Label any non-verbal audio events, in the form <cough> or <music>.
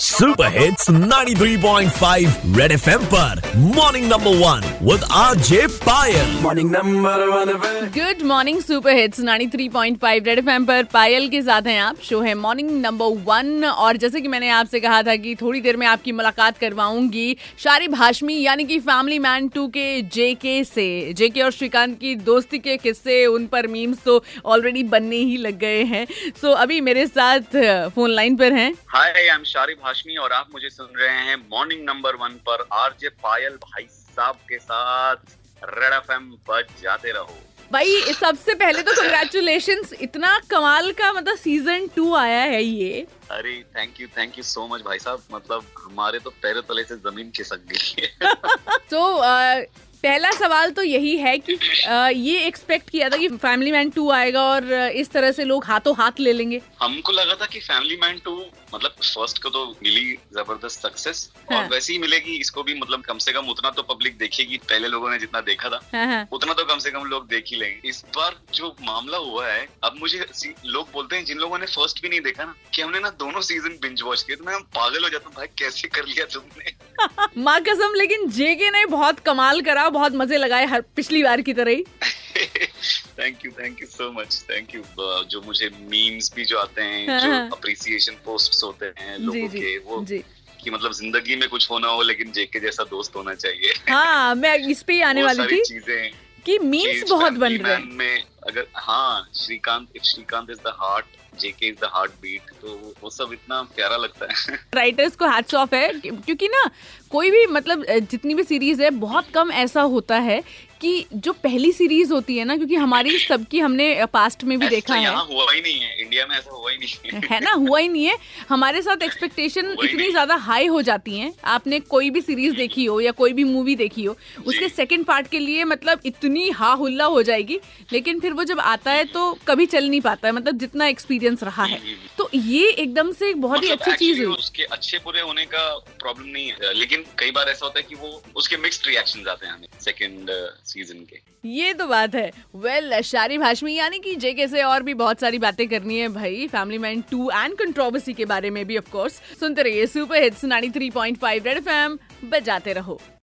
Super hits 93.5 red FM पर. Morning number one with RJ Payal morning number one good morning super hits 93.5 red FM पर. पायल के साथ हैं आप. Show है मॉर्निंग नंबर वन और जैसे कि मैंने आपसे कहा था कि थोड़ी देर में आपकी मुलाकात करवाऊँगी शारिब हाशमी यानी कि फैमिली मैन टू के जेके से. जेके और श्रीकांत की दोस्ती के किस्से उन पर मीम्स तो ऑलरेडी बनने ही लग गए हैं. सो so, अभी मेरे साथ फ़ोन लाइन पर हैं। Hi I am Sharib Hashmi और आप मुझे सुन रहे हैं मॉर्निंग नंबर वन पर आरजे पायल भाई साहब के साथ रेड एफ़ एम बज जाते रहो। भाई सबसे पहले तो कंग्रेचुलेशन इतना कमाल का मतलब सीज़न टू आया है ये। अरे thank you thank you so much भाई साहब। मतलब हमारे तो पैरों तले से ज़मीन खिसक गई है। <laughs> तो अ, पहला सवाल तो यही है कि ये एक्सपेक्ट किया था कि फैमिली मैन टू आएगा और इस तरह से लोग हाथों हाथ ले लेंगे हमको लगा था कि फैमिली मैन टू मतलब फ़र्स्ट को तो मिली ज़बरदस्त सक्सेस हाँ। और वैसे ही मिलेगी इसको भी मतलब कम से कम उतना तो पब्लिक देखेगी पहले लोगों ने जितना देखा था हाँ, हाँ। उतना तो कम से कम लोग देख ही लेंगे इस बार जो मामला हुआ है अब मुझे लोग बोलते हैं जिन लोगों ने फ़र्स्ट भी नहीं देखा ना कि हमने ना दोनों सीज़न बिंज वॉच किए तो मैं पागल हो जाता हूँ भाई कैसे कर लिया तुमने माँ कसम लेकिन जेके ने बहुत कमाल करा बहुत मज़े लगाए हर पिछली बार की तरह ही। Thank you thank you so much thank you जो मुझे मीम्स भी जो आते हैं हाँ, जो हाँ। अप्रिसिएशन पोस्ट्स होते हैं लोगों जी के वो जी। कि मतलब ज़िंदगी में कुछ होना हो लेकिन जेके जैसा दोस्त होना चाहिए। हाँ मैं इस पे ही आने <laughs> वाली थी चीज़ें कि मीम्स बहुत बन रहे हैं। अगर हाँ Shrikant if Shrikant is the heart JK is the heart beat तो वो- सब इतना प्यारा लगता है। राइटर्स को हैट्स ऑफ़ है क्योंकि ना कोई भी मतलब जितनी भी सीरीज़ है बहुत कम ऐसा होता है कि जो पहली सीरीज़ होती है ना क्योंकि हमारी सबकी हमने पास्ट में भी देखा है। हुआ ही नहीं है इंडिया में ऐसा हुआ ही नहीं है। है ना हुआ ही नहीं है। हमारे साथ एक्सपेक्टेशन इतनी ज़्यादा हाई हो जाती हैं। आपने कोई भी सीरीज़ देखी हो या कोई भी मूवी देखी हो उसके सेकंड पार्ट के लिए मतलब इतनी हा हुल्ला हो जाएगी लेकिन फिर वो जब आता है तो कभी चल नहीं पाता है मतलब जितना एक्सपीरियंस रहा है। तो ये एकदम से बहुत ही मतलब अच्छी चीज़ हुई। उसके अच्छे बुरे होने का प्रॉब्लम नहीं है लेकिन कई बार ऐसा होता है कि वो उसके मिक्स्ड रिएक्शंस आते हैं हमें सेकंड सीज़न के। ये तो बात है। वेल well, शारिब हाशमी यानी कि जेके से और भी बहुत सारी बातें करनी है भाई family man two and controversy के बारे में भी ऑफ़ कोर्स सुनते रहिए सुपर हिट्स 93.5 रेड एफएम बजाते रहो।